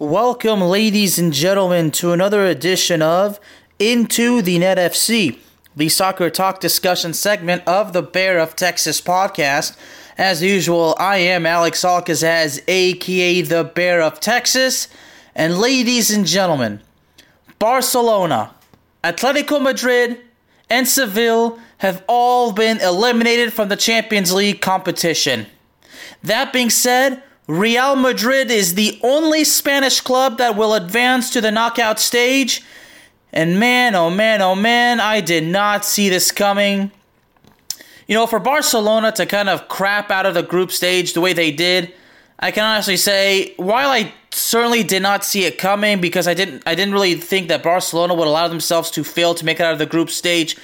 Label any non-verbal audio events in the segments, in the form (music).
Welcome, ladies and gentlemen, to another edition of Into the Net FC, the soccer talk discussion segment of the Bear of Texas podcast. As usual, I am Alex Alcazaz, aka the Bear of Texas. And ladies and gentlemen, Barcelona, Atletico Madrid, and Seville have all been eliminated from the Champions League competition. That being said, Real Madrid is the only Spanish club that will advance to the knockout stage. And man, oh man, oh man, I did not see this coming. You know, for Barcelona to kind of crap out of the group stage the way they did, I can honestly say, while I certainly did not see it coming because I didn't I didn't really think that Barcelona would allow themselves to fail to make it out of the group stage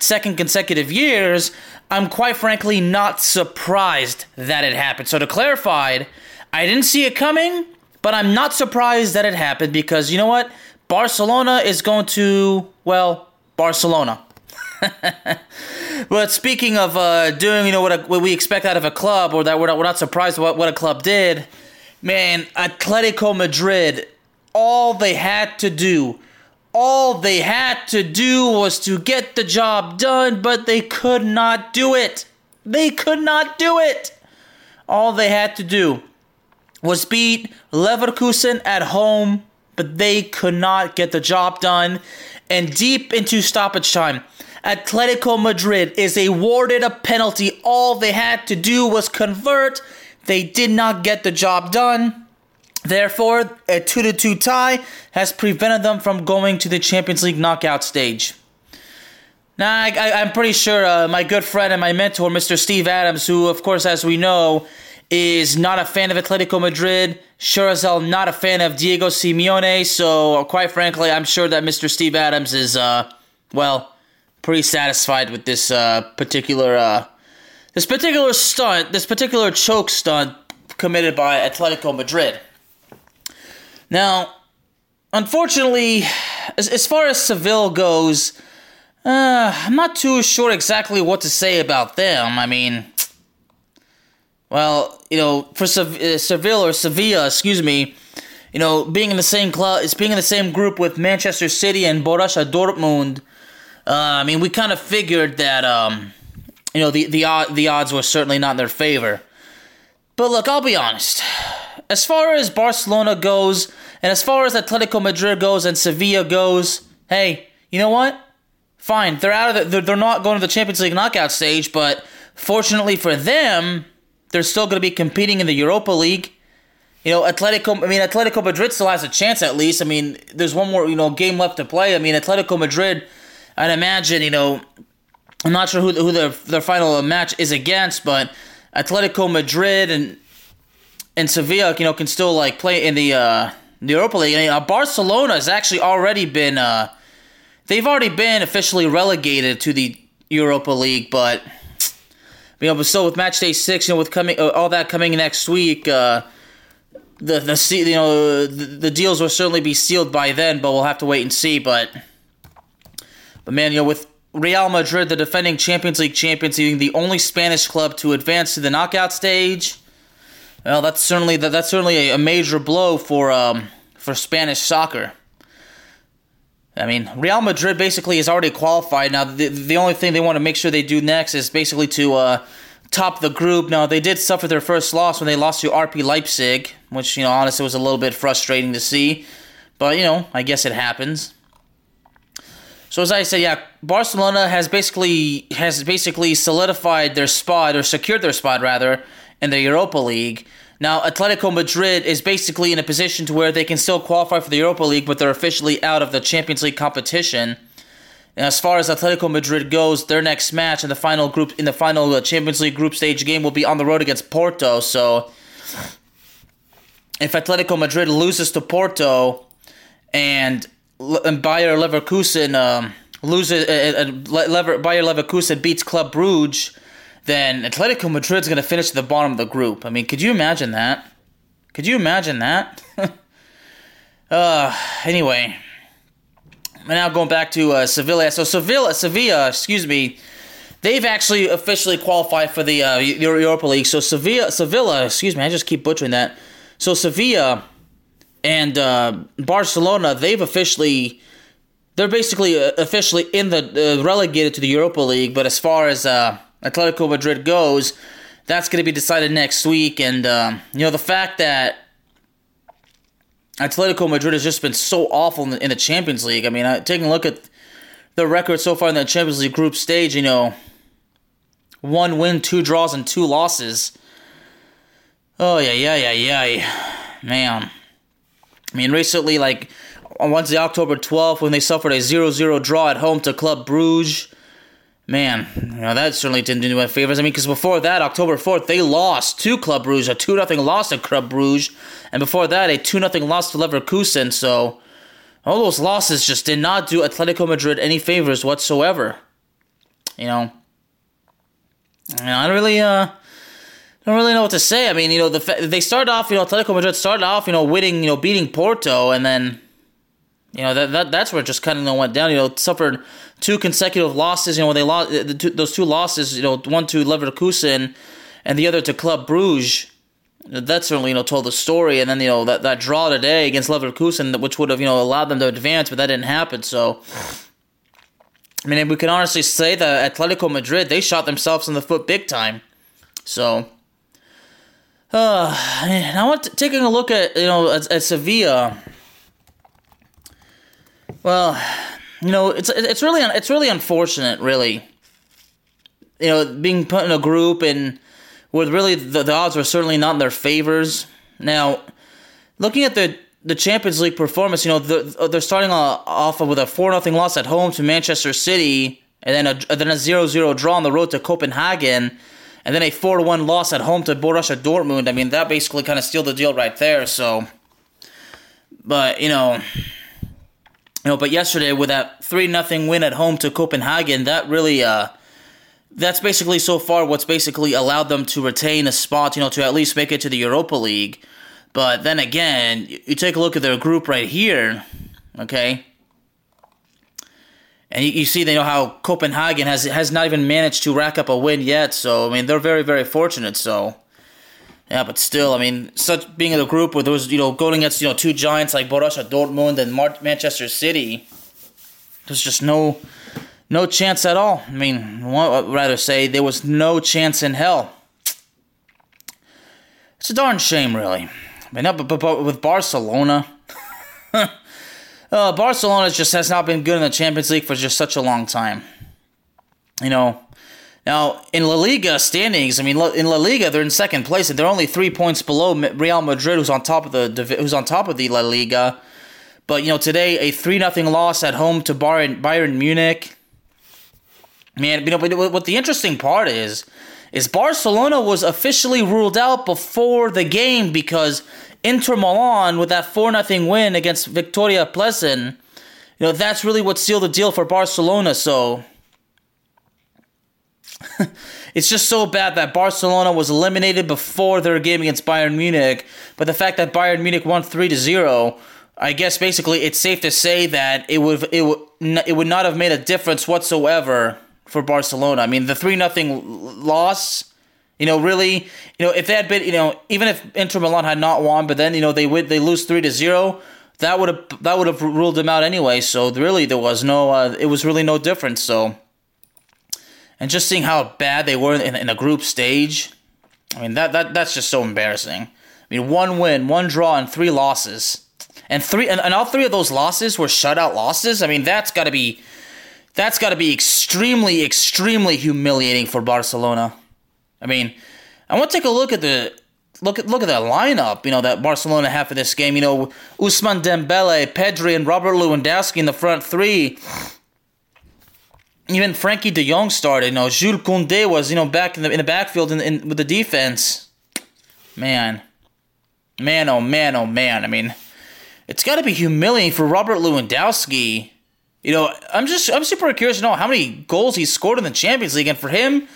second consecutive years, I'm quite frankly not surprised that it happened. So to clarify, I didn't see it coming, but I'm not surprised that it happened because you know what? Barcelona is going to, well, Barcelona. (laughs) but speaking of uh, doing, you know, what, a, what we expect out of a club, or that we're not, we're not surprised what, what a club did, man, Atletico Madrid, all they had to do, all they had to do was to get the job done, but they could not do it. They could not do it. All they had to do was beat Leverkusen at home, but they could not get the job done. And deep into stoppage time, Atletico Madrid is awarded a penalty. All they had to do was convert. They did not get the job done. Therefore, a 2 2 tie has prevented them from going to the Champions League knockout stage. Now, I, am pretty sure uh, my good friend and my mentor, Mr. Steve Adams, who, of course, as we know, is not a fan of Atletico Madrid. Sure as hell not a fan of Diego Simeone. So, quite frankly, I'm sure that Mr. Steve Adams is, uh, well, pretty satisfied with this uh, particular, uh, this particular stunt, this particular choke stunt committed by Atletico Madrid. Now, unfortunately, as, as far as Seville goes, uh, I'm not too sure exactly what to say about them. I mean, well, you know, for Sev- uh, Seville or Sevilla, excuse me, you know, being in the same club, it's being in the same group with Manchester City and Borussia Dortmund. Uh, I mean, we kind of figured that, um, you know, the the the odds were certainly not in their favor. But look, I'll be honest. As far as Barcelona goes, and as far as Atletico Madrid goes and Sevilla goes, hey, you know what? Fine, they're out of the, they're, they're not going to the Champions League knockout stage, but fortunately for them, they're still going to be competing in the Europa League. You know, Atletico. I mean, Atletico Madrid still has a chance at least. I mean, there's one more you know game left to play. I mean, Atletico Madrid. I'd imagine you know. I'm not sure who who their their final match is against, but Atletico Madrid and and Sevilla, you know, can still like play in the uh, the Europa League. And, uh, Barcelona has actually already been uh, they've already been officially relegated to the Europa League, but you know, but still with match day six, you know, with coming uh, all that coming next week, uh, the the you know the, the deals will certainly be sealed by then, but we'll have to wait and see. But but man, you know, with Real Madrid, the defending Champions League champions, being the only Spanish club to advance to the knockout stage, well, that's certainly that, that's certainly a, a major blow for um, for Spanish soccer. I mean, Real Madrid basically is already qualified now. The, the only thing they want to make sure they do next is basically to uh, top the group. Now, they did suffer their first loss when they lost to RB Leipzig, which, you know, honestly was a little bit frustrating to see. But, you know, I guess it happens. So as I said, yeah, Barcelona has basically has basically solidified their spot or secured their spot rather in the Europa League. Now, Atletico Madrid is basically in a position to where they can still qualify for the Europa League, but they're officially out of the Champions League competition. And as far as Atletico Madrid goes, their next match in the final group in the final uh, Champions League group stage game will be on the road against Porto. So, if Atletico Madrid loses to Porto and, and Bayer Leverkusen um, loses, uh, uh, Lever, Bayer Leverkusen beats Club Brugge, then Atletico Madrid's going to finish at the bottom of the group. I mean, could you imagine that? Could you imagine that? (laughs) uh, anyway, now going back to uh, Sevilla. So Sevilla, Sevilla, excuse me, they've actually officially qualified for the uh, Europa League. So Sevilla, Sevilla, excuse me, I just keep butchering that. So Sevilla and uh, Barcelona, they've officially, they're basically uh, officially in the uh, relegated to the Europa League. But as far as uh, Atletico Madrid goes, that's going to be decided next week. And um, you know the fact that Atletico Madrid has just been so awful in the, in the Champions League. I mean, taking a look at the record so far in the Champions League group stage, you know, one win, two draws, and two losses. Oh yeah, yeah, yeah, yeah, man. I mean, recently, like on Wednesday, October twelfth, when they suffered a 0-0 draw at home to Club Bruges. Man, you know that certainly didn't do any favors. I mean, because before that, October fourth, they lost to Club Bruges, a two nothing loss to Club Bruges, and before that, a two nothing loss to Leverkusen. So, all those losses just did not do Atletico Madrid any favors whatsoever. You know, you know I don't really, uh, don't really know what to say. I mean, you know, the they started off, you know, Atletico Madrid started off, you know, winning, you know, beating Porto, and then, you know, that, that that's where it just kind of went down. You know, suffered two consecutive losses. You know, when they lost the two, those two losses, you know, one to Leverkusen, and the other to Club Bruges. That certainly, you know, told the story. And then, you know, that, that draw today against Leverkusen, which would have, you know, allowed them to advance, but that didn't happen. So, I mean, we can honestly say that Atletico Madrid, they shot themselves in the foot big time. So, uh, (sighs) I want to, taking a look at you know at, at Sevilla. Well, you know it's it's really it's really unfortunate, really. You know, being put in a group and where really the, the odds were certainly not in their favors. Now, looking at the the Champions League performance, you know they're, uh, they're starting off with a four nothing loss at home to Manchester City, and then a then a 0-0 draw on the road to Copenhagen and then a 4 1 loss at home to Borussia Dortmund. I mean, that basically kind of sealed the deal right there. So, but, you know, you know, but yesterday with that 3 0 win at home to Copenhagen, that really, uh, that's basically so far what's basically allowed them to retain a spot, you know, to at least make it to the Europa League. But then again, you take a look at their group right here, okay? And you, you see, they know how Copenhagen has has not even managed to rack up a win yet. So I mean, they're very very fortunate. So yeah, but still, I mean, such being in a group where those you know going against you know two giants like Borussia Dortmund and Mar- Manchester City, there's just no no chance at all. I mean, I'd rather say there was no chance in hell. It's a darn shame, really. I mean, but, but with Barcelona. (laughs) uh, Barcelona just has not been good in the Champions League for just such a long time. You know, now in La Liga standings, I mean, in La Liga they're in second place and they're only three points below Real Madrid, who's on top of the who's on top of the La Liga. But you know, today a three nothing loss at home to Bayern, Bayern Munich. Man, you know, but what the interesting part is, is Barcelona was officially ruled out before the game because Inter Milan with that 4 0 win against Viktoria Plzeň, you know, that's really what sealed the deal for Barcelona. So (laughs) it's just so bad that Barcelona was eliminated before their game against Bayern Munich. But the fact that Bayern Munich won 3 to 0, I guess basically it's safe to say that it would it would it would not have made a difference whatsoever for Barcelona. I mean, the 3 0 loss you know, really, you know, if they had been, you know, even if Inter Milan had not won, but then you know they would they lose three to zero, that would have that would have ruled them out anyway. So really, there was no, uh, it was really no difference. So, and just seeing how bad they were in, in a group stage, I mean that that that's just so embarrassing. I mean, one win, one draw, and three losses, and three and, and all three of those losses were shutout losses. I mean, that's got to be that's got to be extremely extremely humiliating for Barcelona. I mean, I want to take a look at the look at look at the lineup. You know that Barcelona have for this game. You know, Ousmane Dembele, Pedri, and Robert Lewandowski in the front three. Even Frenkie De Jong started. You know, Jules Koundé was you know back in the in the backfield in, in with the defense. Man, man, oh man, oh man. I mean, it's got to be humiliating for Robert Lewandowski. You know, I'm just I'm super curious to know how many goals he scored in the Champions League, and for him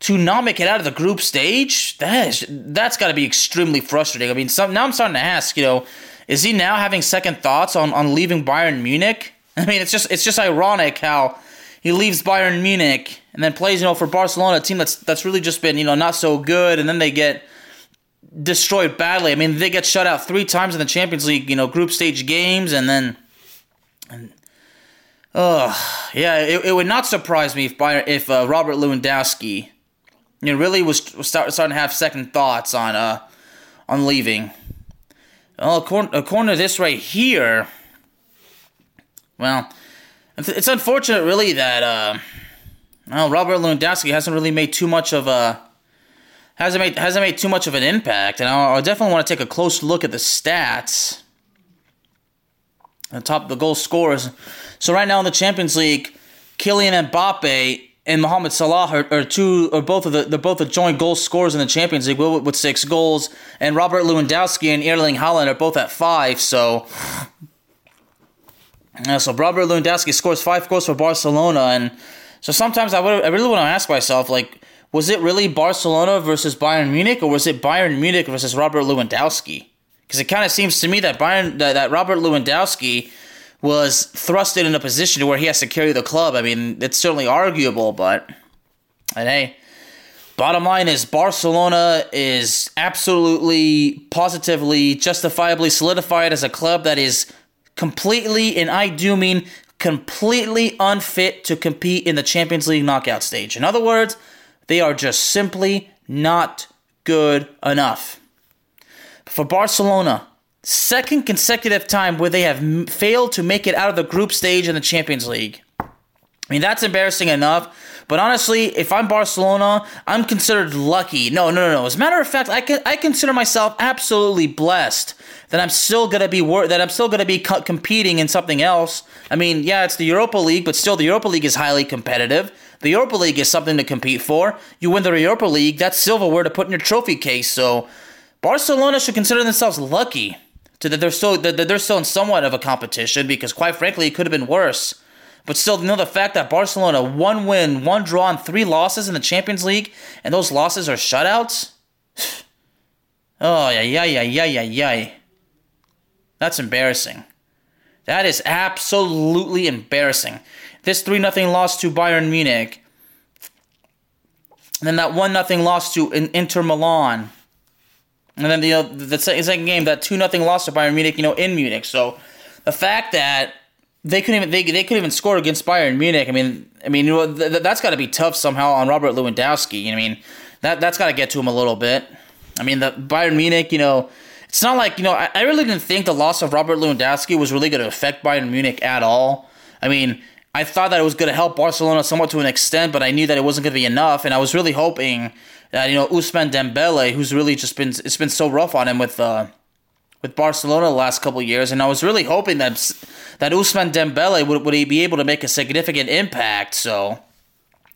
to not make it out of the group stage, that is that's got to be extremely frustrating. I mean, some, now I'm starting to ask, you know, is he now having second thoughts on on leaving Bayern Munich? (laughs) I mean, it's just it's just ironic how he leaves Bayern Munich and then plays, you know, for Barcelona, a team that's that's really just been, you know, not so good, and then they get destroyed badly. I mean, they get shut out three times in the Champions League, you know, group stage games, and then, and oh yeah, it, it would not surprise me if Bayern, if uh, Robert Lewandowski, you know, really was, was start, starting to have second thoughts on uh on leaving. Well, according, according to this right here, well, it's unfortunate, really, that uh, well, Robert Lewandowski hasn't really made too much of a hasn't made hasn't made too much of an impact, and I, definitely want to take a close look at the stats. The top the goal scorers. So right now in the Champions League, Kylian Mbappe and Mohamed Salah are, are two or both of the they're both the joint goal scorers in the Champions League with, with six goals, and Robert Lewandowski and Erling Haaland are both at five. So yeah, so Robert Lewandowski scores five goals for Barcelona, and so sometimes I would I really want to ask myself like, was it really Barcelona versus Bayern Munich, or was it Bayern Munich versus Robert Lewandowski? Because it kind of seems to me that Bayern that, that Robert Lewandowski was thrusted in a position where he has to carry the club. I mean, it's certainly arguable, but and hey, bottom line is Barcelona is absolutely, positively, justifiably solidified as a club that is completely, and I do mean completely unfit to compete in the Champions League knockout stage. In other words, they are just simply not good enough. For Barcelona, second consecutive time where they have failed to make it out of the group stage in the Champions League. I mean, that's embarrassing enough. But honestly, if I'm Barcelona, I'm considered lucky. No, no, no, no. As a matter of fact, I, can, I consider myself absolutely blessed that I'm still gonna be wor- that I'm still gonna be co- competing in something else. I mean, yeah, it's the Europa League, but still, the Europa League is highly competitive. The Europa League is something to compete for. You win the Europa League, that's silverware to put in your trophy case. So, Barcelona should consider themselves lucky to that they're still that they're still in somewhat of a competition because, quite frankly, it could have been worse. But still, you know the fact that Barcelona one win, one draw, and three losses in the Champions League, and those losses are shutouts. (sighs) Oh yeah, yeah, yeah, yeah, yeah, yeah. That's embarrassing. That is absolutely embarrassing. This 3 0 loss to Bayern Munich. And then that 1 0 loss to Inter Milan. And then the, uh, the second game, that 2 0 loss to Bayern Munich, you know, in Munich. So the fact that they couldn't even they, they couldn't even score against Bayern Munich. I mean, I mean, th- that's got to be tough somehow on Robert Lewandowski. I mean, that that's got to get to him a little bit. I mean, the Bayern Munich, you know, it's not like, you know, I, I really didn't think the loss of Robert Lewandowski was really going to affect Bayern Munich at all. I mean, I thought that it was going to help Barcelona somewhat to an extent, but I knew that it wasn't going to be enough, and I was really hoping that you know Ousmane Dembele, who's really just been it's been so rough on him with uh, with Barcelona the last couple years, and I was really hoping that that Ousmane Dembele would would he be able to make a significant impact. So,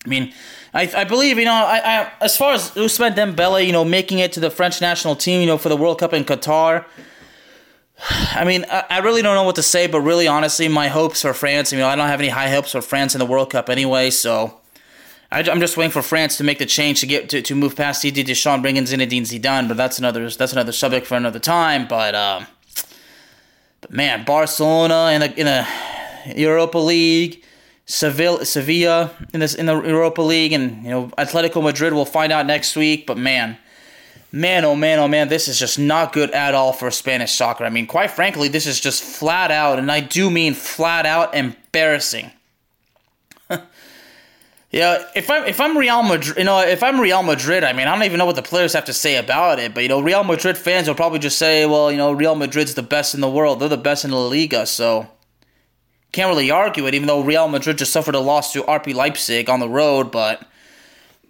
I mean, I, I believe you know I, I as far as Ousmane Dembele, you know, making it to the French national team, you know, for the World Cup in Qatar. (sighs) I mean, I, I really don't know what to say, but really, honestly, my hopes for France. You know, I don't have any high hopes for France in the World Cup anyway, so I, am just waiting for France to make the change to get to, to move past Didier Deschamps, bring in Zinedine Zidane. But that's another that's another subject for another time. But um, but man, Barcelona in the in the Europa League Seville, Sevilla in this in the Europa League, and you know Atletico Madrid. We'll find out next week. But man, man, oh man, oh man, this is just not good at all for Spanish soccer. I mean, quite frankly, this is just flat out, and I do mean flat out embarrassing. Yeah, if I'm if I'm Real Madrid, you know, if I'm Real Madrid, I mean, I don't even know what the players have to say about it. But you know, Real Madrid fans will probably just say, well, you know, Real Madrid's the best in the world. They're the best in La Liga, so can't really argue it, even though Real Madrid just suffered a loss to RB Leipzig on the road. But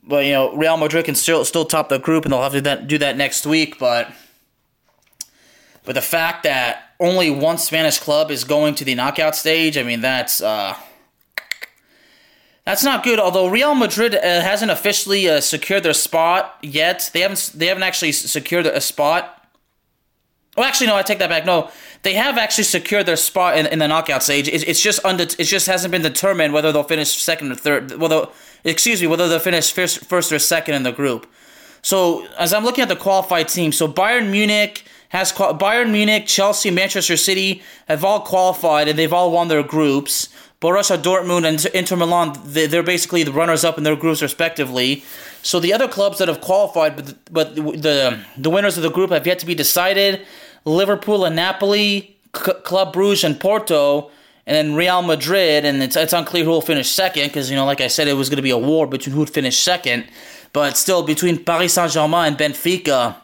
but you know Real Madrid can still still top the group, and they'll have to do that, do that next week. But but the fact that only one Spanish club is going to the knockout stage, I mean that's uh, that's not good. Although Real Madrid uh, hasn't officially uh, secured their spot yet, they haven't they haven't actually secured a spot Well, actually, no. I take that back. No, they have actually secured their spot in, in the knockout stage. It's, it's just under. It just hasn't been determined whether they'll finish second or third. Whether, excuse me, whether they'll finish first, first or second in the group. So as I'm looking at the qualified team, so Bayern Munich has Bayern Munich, Chelsea, Manchester City have all qualified and they've all won their groups. Borussia Dortmund and Inter Milan, they're basically the runners up in their groups respectively. So the other clubs that have qualified, but but the the winners of the group have yet to be decided. Liverpool and Napoli, C- Club Bruges and Porto, and then Real Madrid, and it's, it's unclear who will finish second because you know, like I said, it was going to be a war between who would finish second, but still between Paris Saint Germain and Benfica,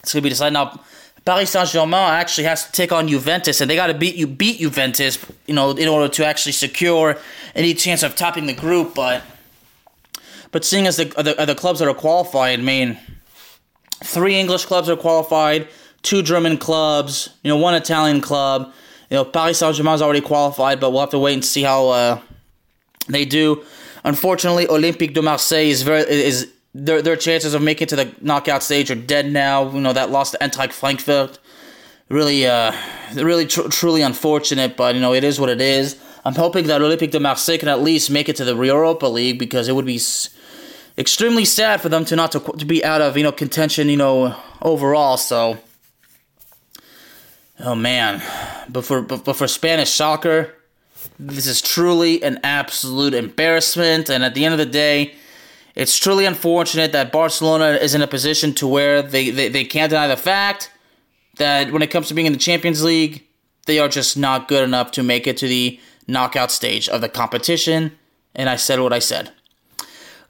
it's going to be decided now. Paris Saint Germain actually has to take on Juventus, and they got to beat you beat Juventus, you know, in order to actually secure any chance of topping the group. But but seeing as the the, the clubs that are qualified, I mean, three English clubs are qualified, two German clubs, you know, one Italian club. You know, Paris Saint Germain is already qualified, but we'll have to wait and see how uh, they do. Unfortunately, Olympique de Marseille is very is their their chances of making it to the knockout stage are dead now. You know that lost to Eintracht Frankfurt. Really, uh, really tr- truly unfortunate, but you know it is what it is. I'm hoping that Olympique de Marseille can at least make it to the Europa League because it would be s- extremely sad for them to not to, to be out of you know contention you know overall. So, oh man, but for but, but for Spanish soccer, this is truly an absolute embarrassment. And at the end of the day it's truly unfortunate that Barcelona is in a position to where they, they, they can't deny the fact that when it comes to being in the Champions League, they are just not good enough to make it to the knockout stage of the competition. And I said what I said.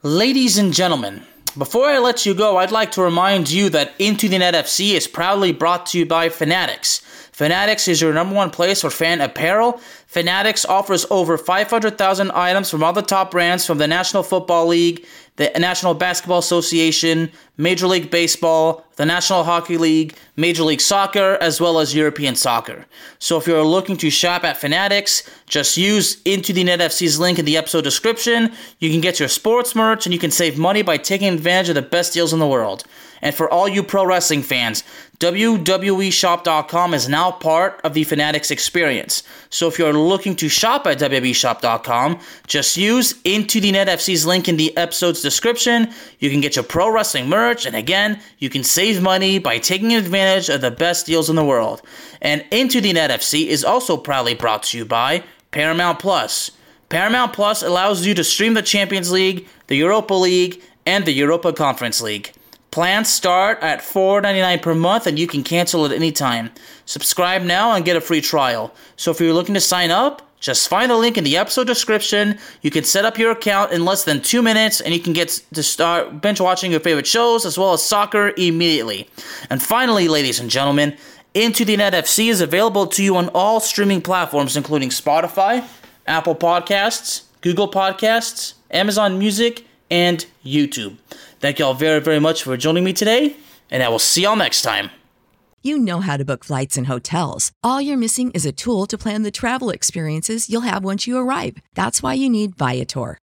Ladies and gentlemen, before I let you go, I'd like to remind you that Into the Net FC is proudly brought to you by Fanatics. Fanatics is your number one place for fan apparel. Fanatics offers over 500,000 items from all the top brands from the National Football League, the National Basketball Association, Major League Baseball, the National Hockey League, Major League Soccer, as well as European soccer. So if you're looking to shop at Fanatics, just use Into the Net FC's link in the episode description. You can get your sports merch and you can save money by taking advantage of the best deals in the world. And for all you pro wrestling fans, WWEshop.com is now part of the Fanatics experience. So if you're looking to shop at WWEshop.com, just use Into the Net FC's link in the episode's description. You can get your pro wrestling merch, and again, you can save money by taking advantage of the best deals in the world. And Into the Net FC is also proudly brought to you by Paramount Plus. Paramount Plus allows you to stream the Champions League, the Europa League, and the Europa Conference League. Plans start at $4.99 per month and you can cancel at any time. Subscribe now and get a free trial. So if you're looking to sign up, just find the link in the episode description. You can set up your account in less than two minutes and you can get to start binge watching your favorite shows as well as soccer immediately. And finally, ladies and gentlemen, Into the Net FC is available to you on all streaming platforms, including Spotify, Apple Podcasts, Google Podcasts, Amazon Music, and YouTube. Thank y'all very, very much for joining me today, and I will see y'all next time. You know how to book flights and hotels. All you're missing is a tool to plan the travel experiences you'll have once you arrive. That's why you need Viator.